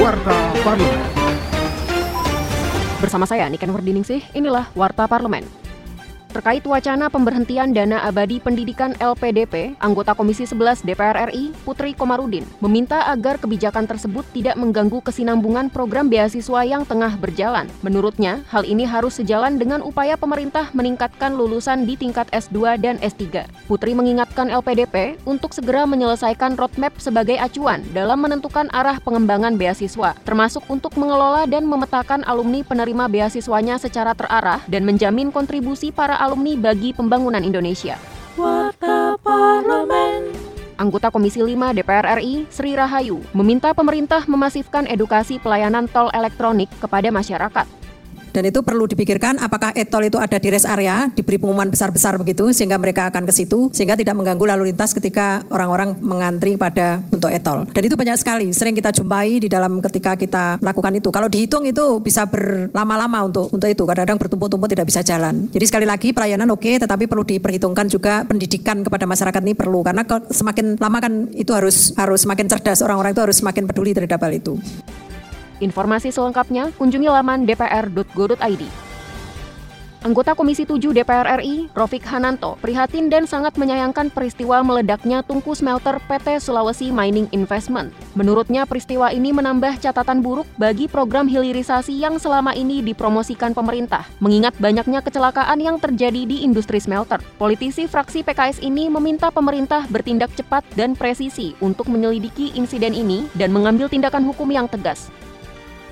Warta Parlemen. Bersama saya Niken Wardiningsih, inilah Warta Parlemen. Terkait wacana pemberhentian dana abadi pendidikan LPDP, anggota Komisi 11 DPR RI, Putri Komarudin, meminta agar kebijakan tersebut tidak mengganggu kesinambungan program beasiswa yang tengah berjalan. Menurutnya, hal ini harus sejalan dengan upaya pemerintah meningkatkan lulusan di tingkat S2 dan S3. Putri mengingatkan LPDP untuk segera menyelesaikan roadmap sebagai acuan dalam menentukan arah pengembangan beasiswa, termasuk untuk mengelola dan memetakan alumni penerima beasiswanya secara terarah dan menjamin kontribusi para alumni bagi pembangunan Indonesia. Warta Parlemen. Anggota Komisi 5 DPR RI, Sri Rahayu, meminta pemerintah memasifkan edukasi pelayanan tol elektronik kepada masyarakat. Dan itu perlu dipikirkan apakah etol itu ada di rest area, diberi pengumuman besar-besar begitu sehingga mereka akan ke situ sehingga tidak mengganggu lalu lintas ketika orang-orang mengantri pada untuk etol. Dan itu banyak sekali, sering kita jumpai di dalam ketika kita melakukan itu. Kalau dihitung itu bisa berlama-lama untuk untuk itu, kadang-kadang bertumpuk-tumpuk tidak bisa jalan. Jadi sekali lagi pelayanan oke, okay, tetapi perlu diperhitungkan juga pendidikan kepada masyarakat ini perlu karena semakin lama kan itu harus harus semakin cerdas orang-orang itu harus semakin peduli terhadap hal itu. Informasi selengkapnya kunjungi laman dpr.go.id. Anggota Komisi 7 DPR RI, Rofik Hananto, prihatin dan sangat menyayangkan peristiwa meledaknya tungku smelter PT Sulawesi Mining Investment. Menurutnya, peristiwa ini menambah catatan buruk bagi program hilirisasi yang selama ini dipromosikan pemerintah, mengingat banyaknya kecelakaan yang terjadi di industri smelter. Politisi fraksi PKS ini meminta pemerintah bertindak cepat dan presisi untuk menyelidiki insiden ini dan mengambil tindakan hukum yang tegas.